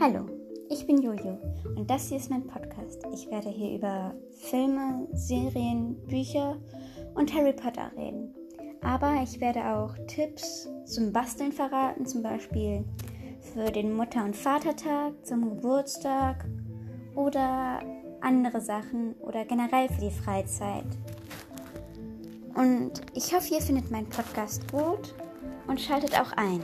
Hallo, ich bin Jojo und das hier ist mein Podcast. Ich werde hier über Filme, Serien, Bücher und Harry Potter reden. Aber ich werde auch Tipps zum Basteln verraten, zum Beispiel für den Mutter- und Vatertag, zum Geburtstag oder andere Sachen oder generell für die Freizeit. Und ich hoffe, ihr findet meinen Podcast gut und schaltet auch ein.